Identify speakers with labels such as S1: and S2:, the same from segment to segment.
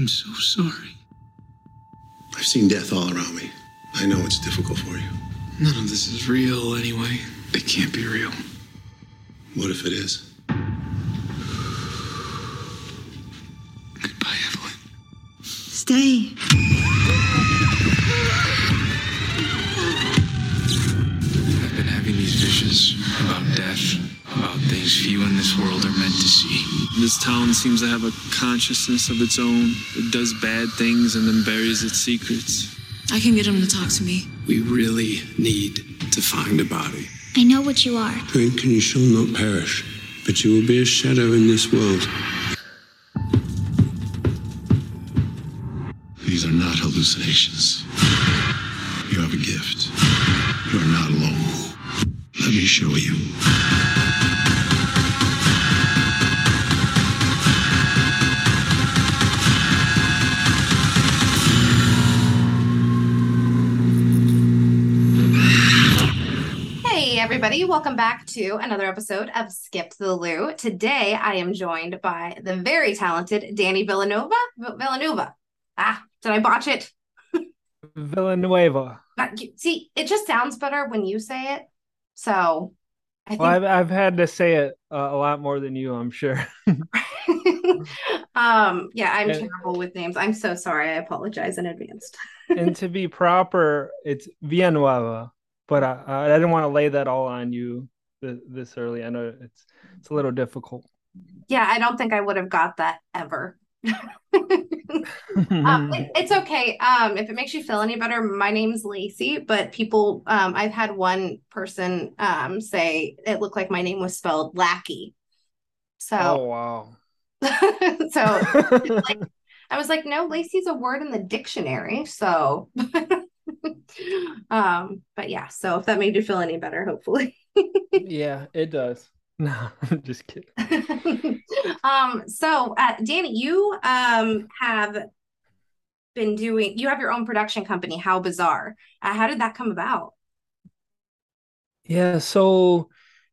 S1: I'm so sorry.
S2: I've seen death all around me. I know it's difficult for you.
S1: None of this is real anyway. It can't be real.
S2: What if it is?
S1: Goodbye, Evelyn.
S3: Stay.
S1: I've been having these visions about death, about things few in this world are meant to see.
S4: This town seems to have a consciousness of its own. It does bad things and then buries its secrets.
S3: I can get him to talk to me.
S1: We really need to find a body.
S5: I know what you are.
S6: Drink and you shall not perish, but you will be a shadow in this world.
S2: These are not hallucinations. You have a gift. You are not alone. Let me show you.
S7: Everybody, welcome back to another episode of Skip the Lou. Today, I am joined by the very talented Danny Villanova. Villanova. Ah, did I botch it?
S8: Villanueva.
S7: Uh, See, it just sounds better when you say it. So, I think
S8: Well, I've I've had to say it uh, a lot more than you, I'm sure.
S7: um, yeah, I'm
S8: And-
S7: terrible with names. I'm so sorry. I apologize in advance.
S8: and to be proper, it's Villanueva, but I I didn't want to lay that all on you this, this early. I know it's it's a little difficult.
S7: Yeah, I don't think I would have got that ever. Um, it- it's okay. Um, if it makes you feel any better, my name's Lacey, but people, um, I've had one person um say it looked like my name was spelled lackey.
S8: So, oh
S7: So,
S8: wow.
S7: so like, I was like, no, Lacey's a word in the dictionary. So, um, but yeah, so if that made you feel any better, hopefully.
S8: yeah, it does. No, I'm just kidding.
S7: um, so uh, Danny, you um have been doing you have your own production company, How Bizarre. Uh, how did that come about?
S8: Yeah, so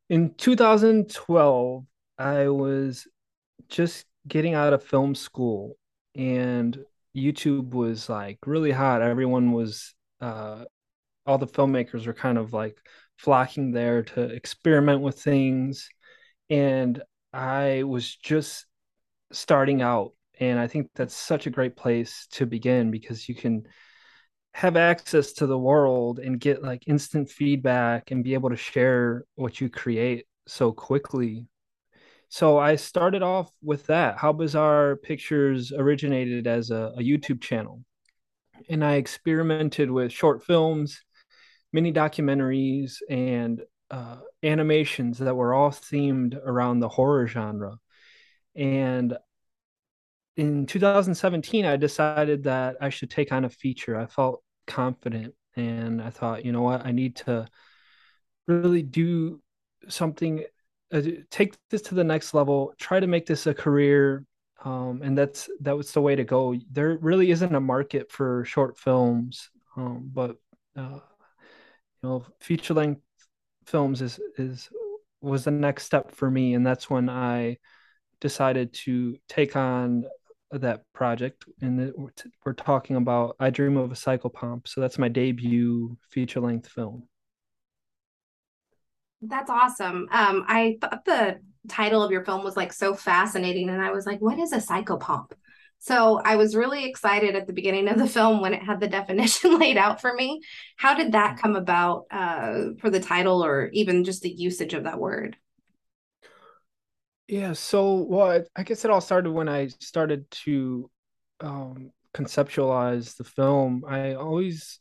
S8: in 2012, I was just getting out of film school and YouTube was like really hot. Everyone was uh all the filmmakers were kind of like flocking there to experiment with things and I was just starting out and I think that's such a great place to begin because you can have access to the world and get like instant feedback and be able to share what you create so quickly. So I started off with that. How Bizarre Pictures originated as a, a YouTube channel. And I experimented with short films, mini documentaries, and uh, animations that were all themed around the horror genre. And in 2017, I decided that I should take on a feature. I felt confident and I thought, you know what, I need to really do something, uh, take this to the next level, try to make this a career. Um, and that's that was the way to go. There really isn't a market for short films, um, but uh, you know, feature length films is is was the next step for me, and that's when I decided to take on that project and we're, talking about i dream of a psychopomp so that's my debut feature length film
S7: That's awesome. Um, I thought the title of your film was like so fascinating, and I was like, what is a psychopomp? So I was really excited at the beginning of the film when it had the definition laid out for me. How did that come about uh, for the title or even just the usage of that word?
S8: yeah so well I, guess it all started when i started to um, conceptualize the film i always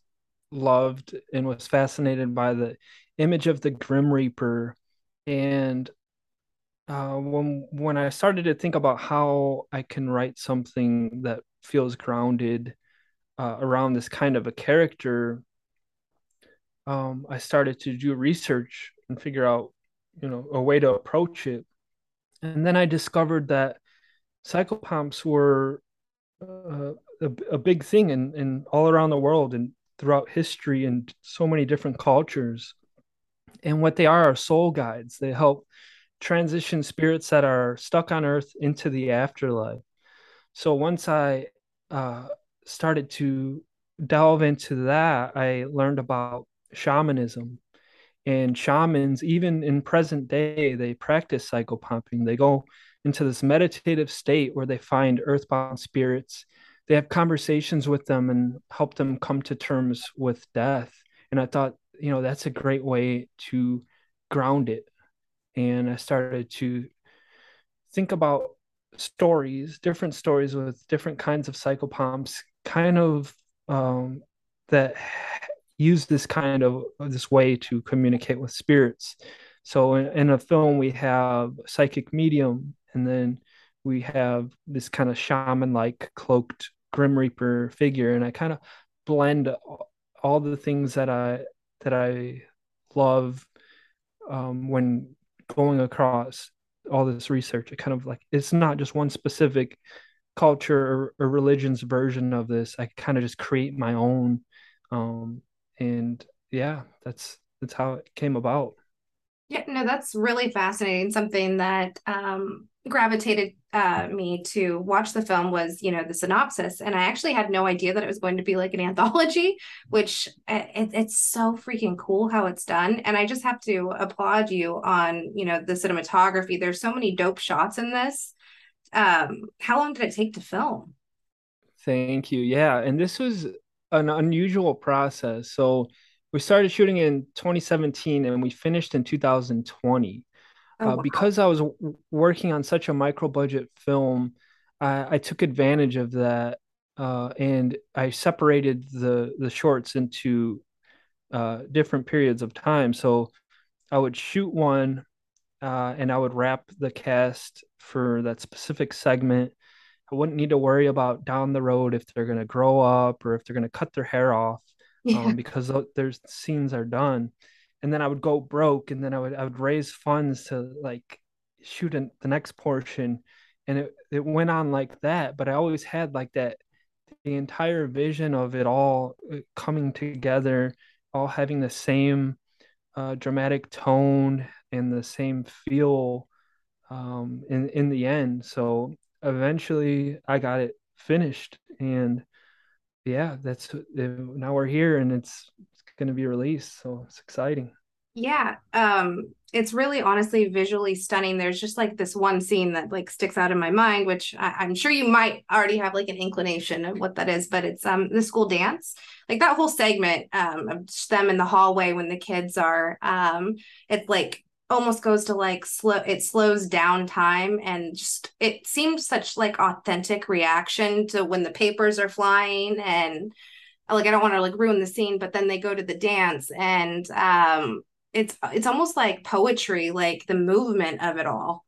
S8: loved and was fascinated by the image of the grim reaper and uh, when when I started to think about how I can write something that feels grounded uh, around this kind of a character, um, I started to do research and figure out, you know, a way to approach it. And then I discovered that psychopomps were uh, a, a big thing in, in all around the world and throughout history and so many different cultures. And what they are are soul guides. They help transition spirits that are stuck on earth into the afterlife. So once I uh, started to delve into that, I learned about shamanism. And shamans, even in present day, they practice psychopomping. They go into this meditative state where they find earthbound spirits. They have conversations with them and help them come to terms with death. And I thought, you know, that's a great way to ground it. And I started to think about stories, different stories with different kinds of psychopomps, kind of um, that use this kind of this way to communicate with spirits. So in, in a film, we have psychic medium, and then we have this kind of shaman-like cloaked grim reaper figure, and I kind of blend all the things that I that I love um, when going across all this research. It kind of like it's not just one specific culture or, or religion's version of this. I kind of just create my own, um, and yeah, that's that's how it came about.
S7: Yeah, no, that's really fascinating. Something that um, gravitated uh, me to watch the film was, you know, the synopsis, and I actually had no idea that it was going to be like an anthology, which uh, it, it's so freaking cool how it's done. And I just have to applaud you on, you know, the cinematography. There's so many dope shots in this. Um, how long did it take to film?
S8: Thank you. Yeah, and this was an unusual process. So we started shooting in 2017 and we finished in 2020. Oh, uh, wow. Because I was w- working on such a micro budget film, I, I took advantage of that uh, and I separated the the shorts into uh, different periods of time. So I would shoot one, uh, and I would wrap the cast for that specific segment. I wouldn't need to worry about down the road if they're going to grow up or if they're going to cut their hair off yeah. um, because there's scenes are done and then i would go broke and then i would i would raise funds to like shoot in the next portion and it, it went on like that but i always had like that the entire vision of it all uh, coming together all having the same uh, dramatic tone and the same feel um, in in the end. So eventually i got it finished and yeah, that's now we're here and it's, it's going to be released. So it's exciting.
S7: Yeah. Um, it's really honestly visually stunning. There's just like this one scene that like sticks out in my mind, which I, am sure you might already have like an inclination of what that is, but it's um the school dance. Like that whole segment um of them in the hallway when the kids are um it's like almost goes to like slow it slows down time and just it seems such like authentic reaction to when the papers are flying and like I don't want to like ruin the scene but then they go to the dance and um it's it's almost like poetry like the movement of it all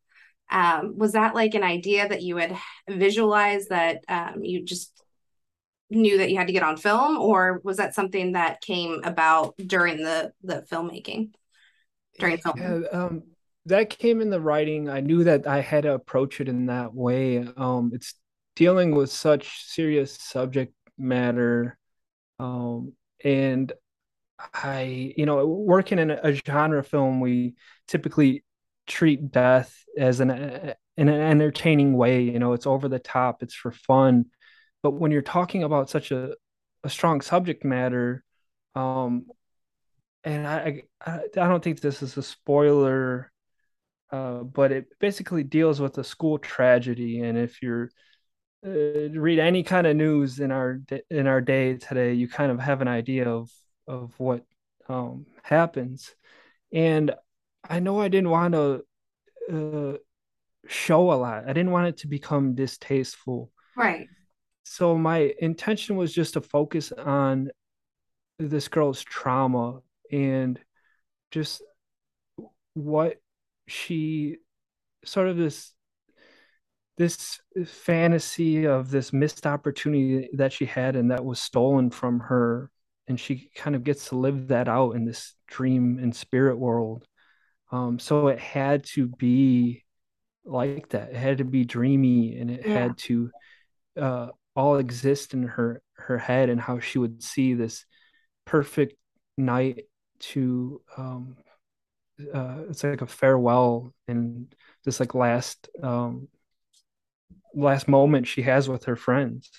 S7: um was that like an idea that you had visualized that um you just knew that you had to get on film or was that something that came about during the the filmmaking during
S8: filming? Yeah, um, that came in the writing. I knew that I had to approach it in that way. Um, it's dealing with such serious subject matter, um, and I, you know, working in a genre film, we typically treat death as an in an entertaining way. You know, it's over the top, it's for fun. But when you're talking about such a a strong subject matter, um, and I, I, I don't think this is a spoiler, uh, but it basically deals with a school tragedy. And if you're uh, read any kind of news in our in our day today, you kind of have an idea of of what um, happens. And I know I didn't want to uh, show a lot. I didn't want it to become distasteful.
S7: Right.
S8: So my intention was just to focus on this girl's trauma and just what she sort of this this fantasy of this missed opportunity that she had and that was stolen from her and she kind of gets to live that out in this dream and spirit world um, so it had to be like that it had to be dreamy and it yeah. had to uh, all exist in her her head and how she would see this perfect night to um uh it's like a farewell and this like last um last moment she has with her friends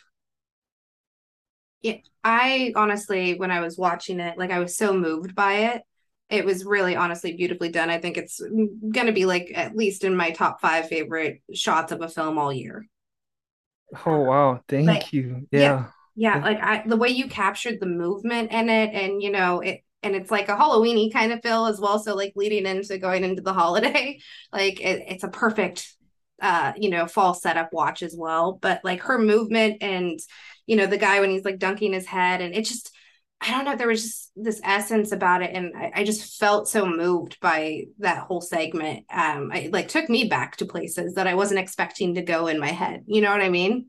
S7: Yeah, I honestly, when I was watching it, like I was so moved by it. It was really honestly beautifully done. I think it's going to be like at least in my top five favorite shots of a film all year.
S8: Oh wow, thank
S7: Like,
S8: you.
S7: yeah,
S8: Yeah.
S7: yeah,
S8: Yeah.
S7: like I the way you captured the movement in it, and you know it, and it's like a Halloweeny kind of feel as well. So like leading into going into the holiday, like it, it's a perfect, uh, you know, fall setup watch as well. But like her movement and you know the guy when he's like dunking his head, and it just. I don't know. There was just this essence about it, and I, I just felt so moved by that whole segment. Um, I like took me back to places that I wasn't expecting to go in my head. You know what I mean?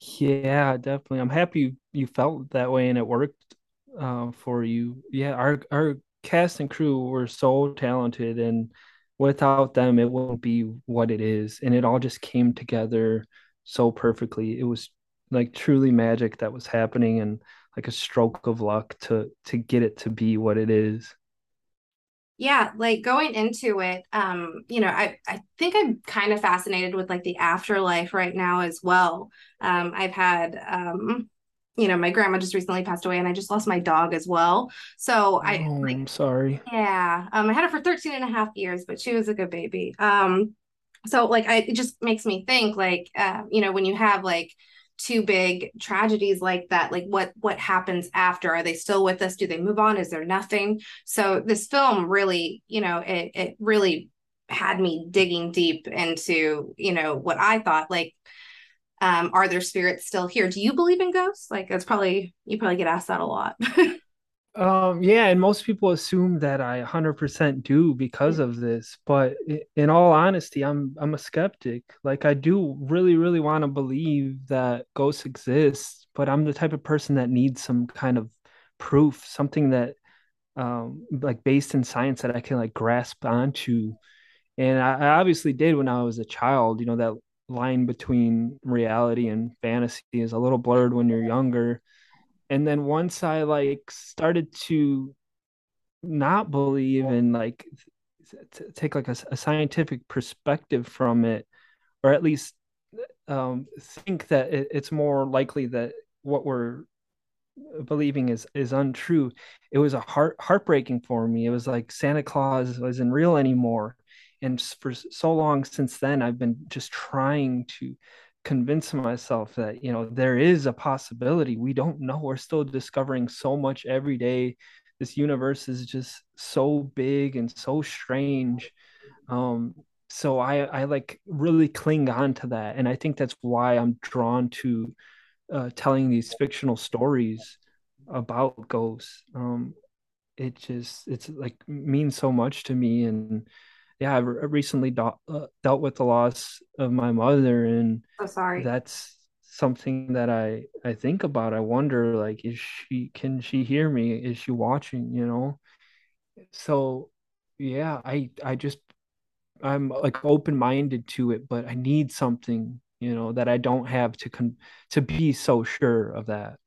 S8: Yeah, definitely. I'm happy you, you felt that way and it worked uh, for you. Yeah, our our cast and crew were so talented and without them it wouldn't be what it is. And it all just came together so perfectly. It was like truly magic that was happening and like a stroke of luck to to get it to be what it is.
S7: Yeah, like going into it, um, you know, I I think I'm kind of fascinated with like the afterlife right now as well. Um, I've had um, you know, my grandma just recently passed away and I just lost my dog as well. So I
S8: Oh,
S7: like
S8: I'm sorry.
S7: yeah, um, I had her for 13 and a half years, but she was a good baby. Um, so like I it just makes me think like uh, you know, when you have like two big tragedies like that, like what what happens after? Are they still with us? Do they move on? Is there nothing? So this film really, you know, it it really had me digging deep into, you know, what I thought like um are there spirits still here? Do you believe in ghosts? Like that's probably you probably get asked that a lot.
S8: Um, yeah, and most people assume that I 100% do because of this, but in all honesty, I'm I'm a skeptic. Like I do really, really want to believe that ghosts exist, but I'm the type of person that needs some kind of proof, something that um like based in science that I can like grasp onto. And I, I obviously did when I was a child, you know, that line between reality and fantasy is a little blurred when you're younger and then once I like started to not believe and like t- take like a, a scientific perspective from it, or at least um, think that it, it's more likely that what we're believing is is untrue. It was a heart heartbreaking for me. It was like Santa Claus wasn't real anymore, and for so long since then, I've been just trying to convince myself that you know there is a possibility. We don't know. We're still discovering so much every day. This universe is just so big and so strange. Um, so I I like really cling on to that, and I think that's why I'm drawn to uh, telling these fictional stories about ghosts. Um, it just it's like means so much to me, and yeah, I re- recently do- uh, dealt with the loss of my mother, and
S7: so sorry.
S8: that's something that I I think about. I wonder like, is she can she hear me? Is she watching? You know? So yeah, I I just I'm like open-minded to it, but I need something, you know, that I don't have to con to be so sure of that.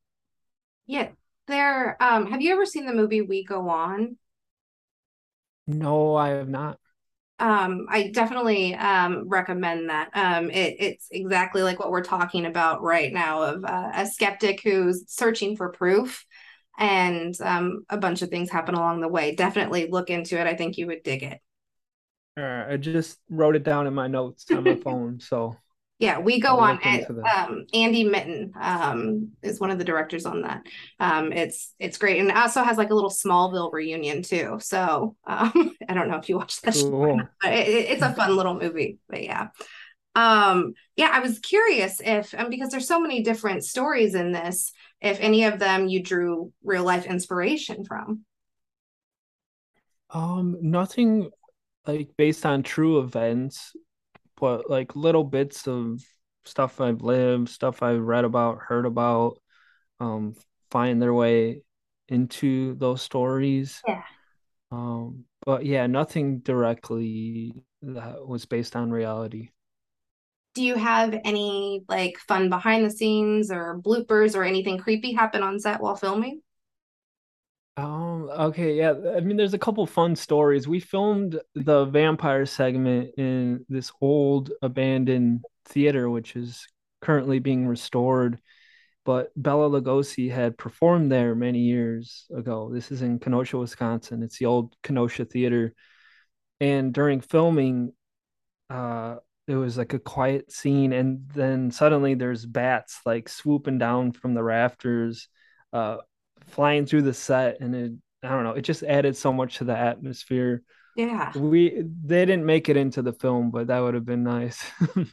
S7: Yeah, there um have you ever seen the movie We Go On?
S8: No, I have not.
S7: Um, I definitely um, recommend that. Um, it, it's exactly like what we're talking about right now of uh, a skeptic who's searching for proof, and um, a bunch of things happen along the way. Definitely look into it. I think you would dig it.
S8: Right, I just wrote it down in my notes on my phone, so
S7: Yeah, we go on. And, um, Andy Mitton um, is one of the directors on that. Um, it's it's great, and it also has like a little Smallville reunion too. So um, I don't know if you watched that.
S8: Cool.
S7: not, but it, it- it's a fun little movie. But yeah, um, yeah, I was curious if um, because there's so many different stories in this, if any of them you drew real life inspiration from.
S8: Um, nothing like based on true events, but like little bits of stuff I've lived, stuff I've read about, heard about, um, find their way into those stories.
S7: Yeah.
S8: Um, but yeah, nothing directly that was based on reality.
S7: Do you have any like fun behind the scenes or bloopers or anything creepy happen on set while filming?
S8: Um, okay, yeah. I mean, there's a couple fun stories. We filmed the vampire segment in this old abandoned theater, which is currently being restored. but Bela Lugosi had performed there many years ago. This is in Kenosha, Wisconsin. It's the old Kenosha Theater. And during filming, uh, it was like a quiet scene, and then suddenly there's bats like swooping down from the rafters, uh, flying through the set, and it I don't know, it just added so much to the atmosphere.
S7: Yeah.
S8: We they didn't make it into the film, but that would have been nice.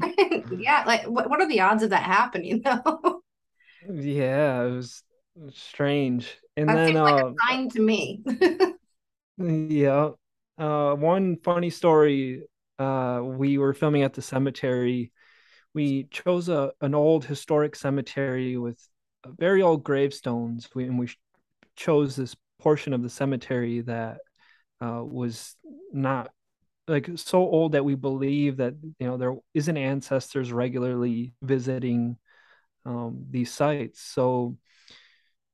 S7: yeah, like what, what are the odds of that happening though?
S8: yeah, it was strange. And
S7: that
S8: then
S7: like
S8: uh,
S7: a sign to me.
S8: yeah. Uh one funny story, uh we were filming at the cemetery. We chose a an old historic cemetery with very old gravestones. We and we chose this portion of the cemetery that uh, was not like so old that we believe that you know there isn't ancestors regularly visiting um, these sites. So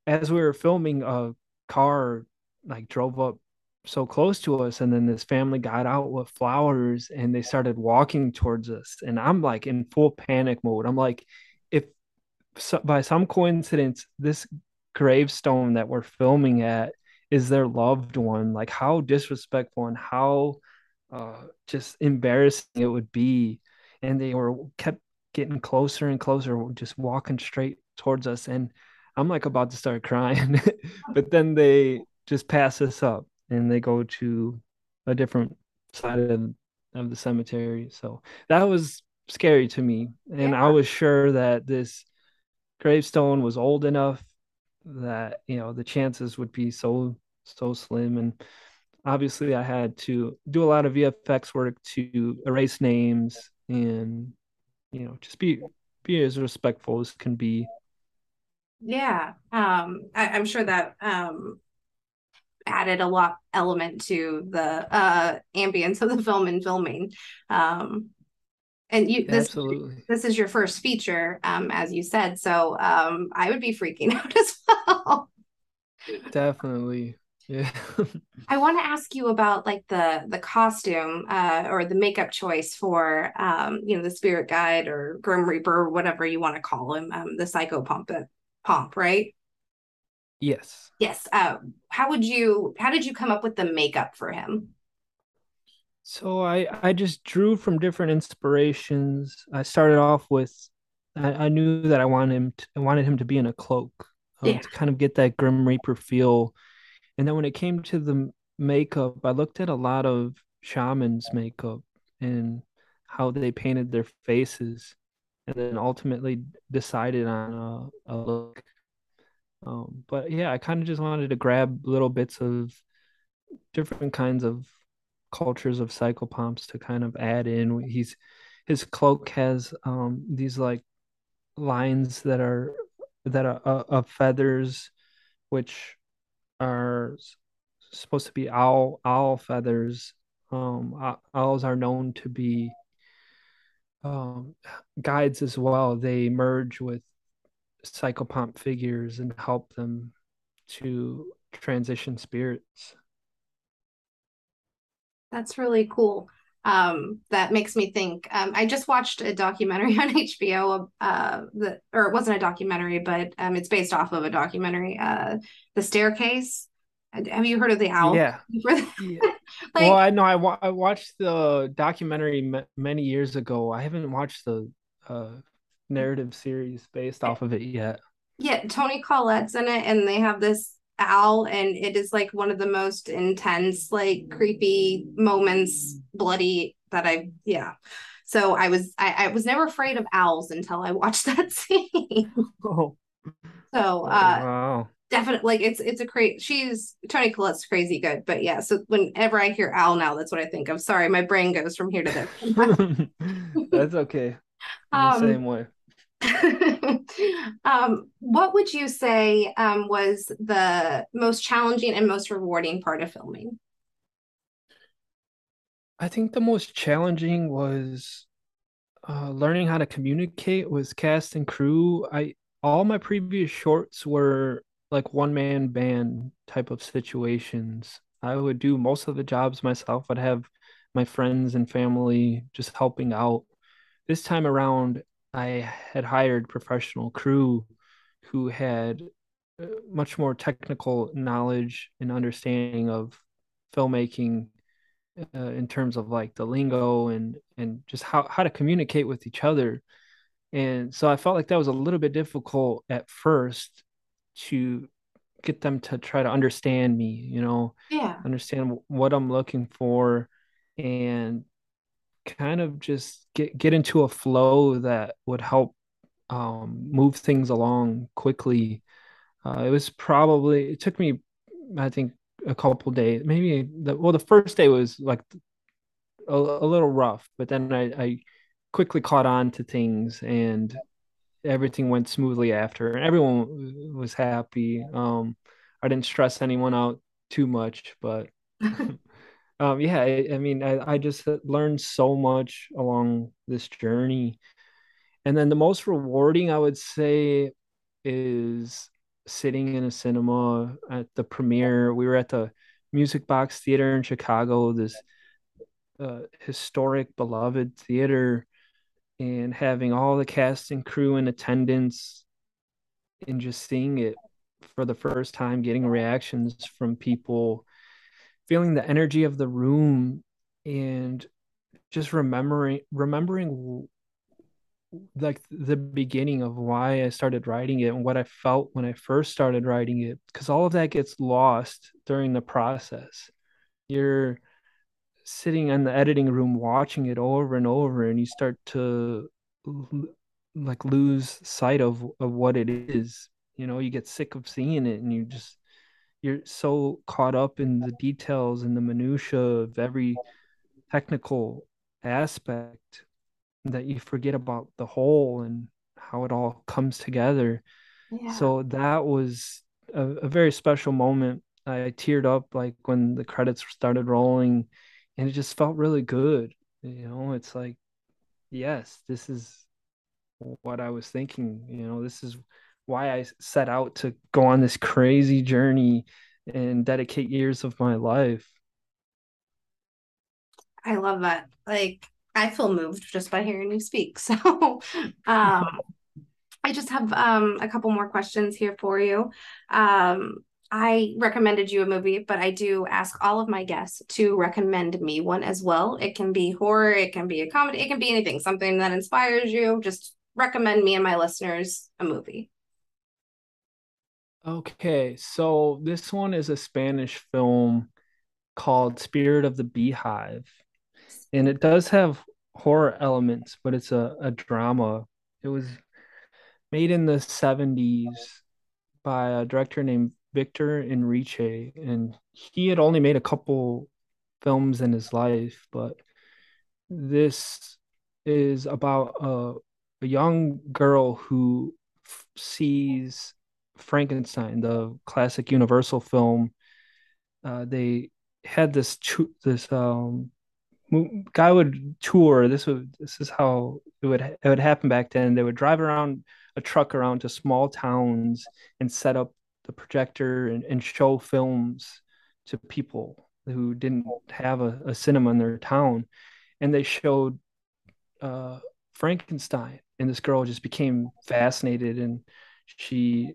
S8: as we were filming, a car like drove up so close to us, and then this family got out with flowers and they started walking towards us, and I'm like in full panic mode. I'm like, so, by some coincidence this gravestone that we're filming at is their loved one. Like how disrespectful and how uh, just embarrassing it would be. And they were kept getting closer and closer just walking straight towards us. And i'm like about to start crying. But then they just pass us up and they go to a different side of, of the cemetery. So that was scary to me. And yeah. i was sure that this gravestone was old enough that you know the chances would be so so slim. And obviously i had to do a lot of vfx work to erase names and you know just be be as respectful as can be.
S7: Yeah um I, am sure that um added a lot element to the uh ambience of the film and filming. Um and you this
S8: absolutely.
S7: this is your first feature um as you said so um i would be freaking out as well.
S8: Definitely. Yeah.
S7: I want to ask you about like the the costume uh or the makeup choice for um you know the spirit guide or grim reaper or whatever you want to call him um the psycho pomp pomp right?
S8: Yes.
S7: Yes uh how would you how did you come up with the makeup for him
S8: so I I just drew from different inspirations. I started off with I, I knew that I wanted him to, I wanted him to be in a cloak um, yeah. to kind of get that Grim Reaper feel. And then when it came to the makeup, I looked at a lot of shamans' makeup and how they painted their faces, and then ultimately decided on a, a look. Um, but yeah, I kind of just wanted to grab little bits of different kinds of cultures of psychopomps to kind of add in. He's his cloak has um, these like lines that are that are uh, of feathers, which are supposed to be owl owl feathers. Um, owls are known to be um, guides as well. They merge with psychopomp figures and help them to transition spirits.
S7: That's really cool. Um, that makes me think. Um, I just watched a documentary on HBO. Uh, the or it wasn't a documentary, but um, it's based off of a documentary. Uh, The Staircase. Have you heard of the owl?
S8: Yeah. like, well, I know I, wa- I watched the documentary m- many years ago. I haven't watched the uh, narrative series based off of it yet.
S7: Yeah, Toni Collette's in it, and they have this owl and it is like one of the most intense like creepy moments bloody that i yeah. So i was I, I was never afraid of owls until i watched that scene. Oh. so uh wow. definitely like it's it's a crazy she's Toni Collette's crazy good but yeah so whenever i hear owl now that's what i think of. Sorry my brain goes from here to there.
S8: That's okay. Um, same way
S7: um, what would you say um, was the most challenging and most rewarding part of filming?
S8: I think the most challenging was uh, learning how to communicate with cast and crew. I all my previous shorts were like one man band type of situations. I would do most of the jobs myself. I'd have my friends and family just helping out. This time around, I had hired professional crew who had uh, much more technical knowledge and understanding of filmmaking uh, in terms of like the lingo and and just how how to communicate with each other. And so i felt like that was a little bit difficult at first to get them to try to understand me you know
S7: yeah.
S8: understand what i'm looking for. And kind of just get get into a flow that would help um, move things along quickly. Uh, it was probably it took me i think a couple days maybe the, well the first day was like a, a little rough but then I, I quickly caught on to things and everything went smoothly after and everyone was happy. Um i didn't stress anyone out too much but um yeah I, I, mean I, I just learned so much along this journey. And then the most rewarding i would say is sitting in a cinema at the premiere. We were at the music box theater in chicago this uh, historic beloved theater and having all the cast and crew in attendance and just seeing it for the first time, getting reactions from people, feeling the energy of the room, and just remembering remembering like the beginning of why I started writing it and what I felt when I first started writing it because all of that gets lost during the process. You're sitting in the editing room watching it over and over and you start to like lose sight of of what it is you know you get sick of seeing it and you just you're so caught up in the details and the minutia of every technical aspect that you forget about the whole and how it all comes together yeah. so that was a, a very special moment i teared up like when the credits started rolling and it just felt really good. You know, it's like, yes, this is what I was thinking. You know, this is why I set out to go on this crazy journey and dedicate years of my life.
S7: I love that. Like, I feel moved just by hearing you speak. So, um, I just have um, a couple more questions here for you. Um, I recommended you a movie, but I do ask all of my guests to recommend me one as well. It can be horror, it can be a comedy, it can be anything, something that inspires you. Just recommend me and my listeners a movie.
S8: Okay, so this one is a Spanish film called Spirit of the Beehive. And it does have horror elements, but it's a, a drama. It was made in the 70s by a director named Victor Erice, and he had only made a couple films in his life, but this is about a, a young girl who f- sees Frankenstein, the classic Universal film. Uh, they had this this um guy would tour. This would this is how it would it would happen back then. They would drive around a truck around to small towns and set up the projector and, and show films to people who didn't have a, a cinema in their town and they showed uh, frankenstein and this girl just became fascinated and she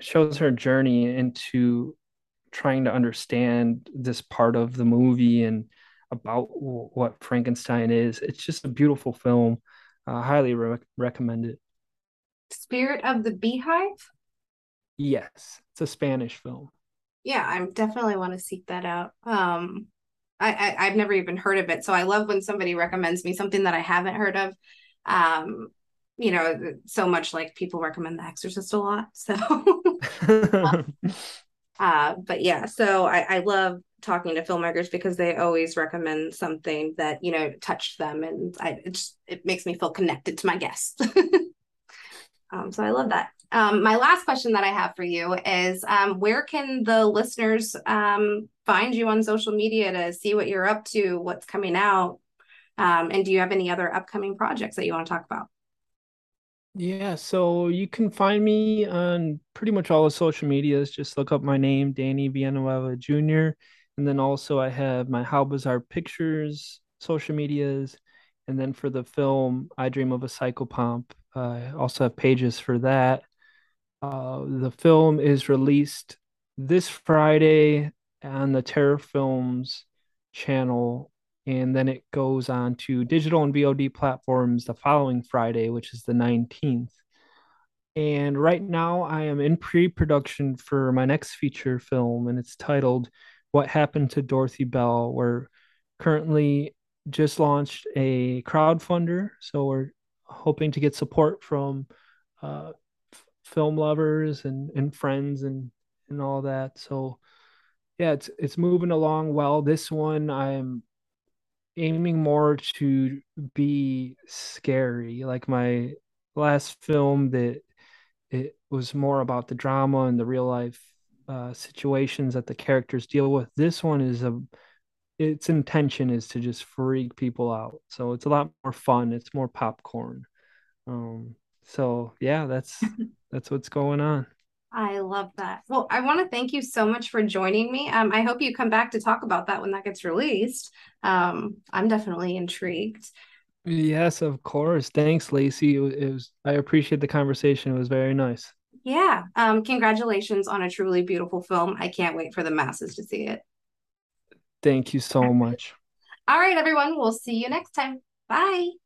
S8: shows her journey into trying to understand this part of the movie and about what frankenstein is it's just a beautiful film uh, highly re- recommend it
S7: spirit of the beehive
S8: Yes, it's a Spanish film.
S7: Yeah, I definitely want to seek that out. Um, I, I have never even heard of it, so I love when somebody recommends me something that I haven't heard of. Um, you know, so much like people recommend The Exorcist a lot. So, uh, but yeah, so I, I love talking to filmmakers because they always recommend something that you know touched them, and I it just it makes me feel connected to my guests. um, so I love that. Um, my last question that I have for you is um, where can the listeners um, find you on social media to see what you're up to, what's coming out? Um, and do you have any other upcoming projects that you want to talk about?
S8: Yeah, so you can find me on pretty much all the social medias. Just look up my name, Danny Villanueva Jr. And then also I have my How Bizarre Pictures social medias. And then for the film, I Dream of a Psychopomp, I also have pages for that Uh, the film is released this Friday on the Terror Films channel, and then it goes on to digital and VOD platforms the following Friday, which is the 19th. And right now, I am in pre production for my next feature film, and it's titled What Happened to Dorothy Bell. We're currently just launched a crowdfunder, so we're hoping to get support from uh, f- film lovers and, and friends and, and all that. So, yeah, it's it's moving along well. This one, I'm aiming more to be scary, like my last film that it was more about the drama and the real life uh, situations that the characters deal with. This one is a its intention is to just freak people out. So it's a lot more fun. It's more popcorn. Um, so yeah, that's that's what's going on.
S7: I love that. Well, I want to thank you so much for joining me. Um, I hope you come back to talk about that when that gets released. Um, I'm definitely intrigued.
S8: Yes, of course. Thanks, Lacey. It was, it was I appreciate the conversation. It was very nice.
S7: Yeah. Um, congratulations on a truly beautiful film. I can't wait for the masses to see it.
S8: Thank you so much.
S7: All right, everyone. We'll see you next time. Bye.